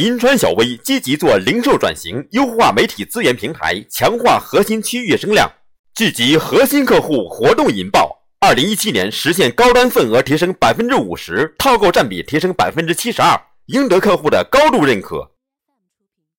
银川小微积极做零售转型优化媒体资源平台强化核心区域声量聚集核心客户活动引爆。二零一七年实现高端份额提升百分之五十套购占比提升百分之七十二赢得客户的高度认可。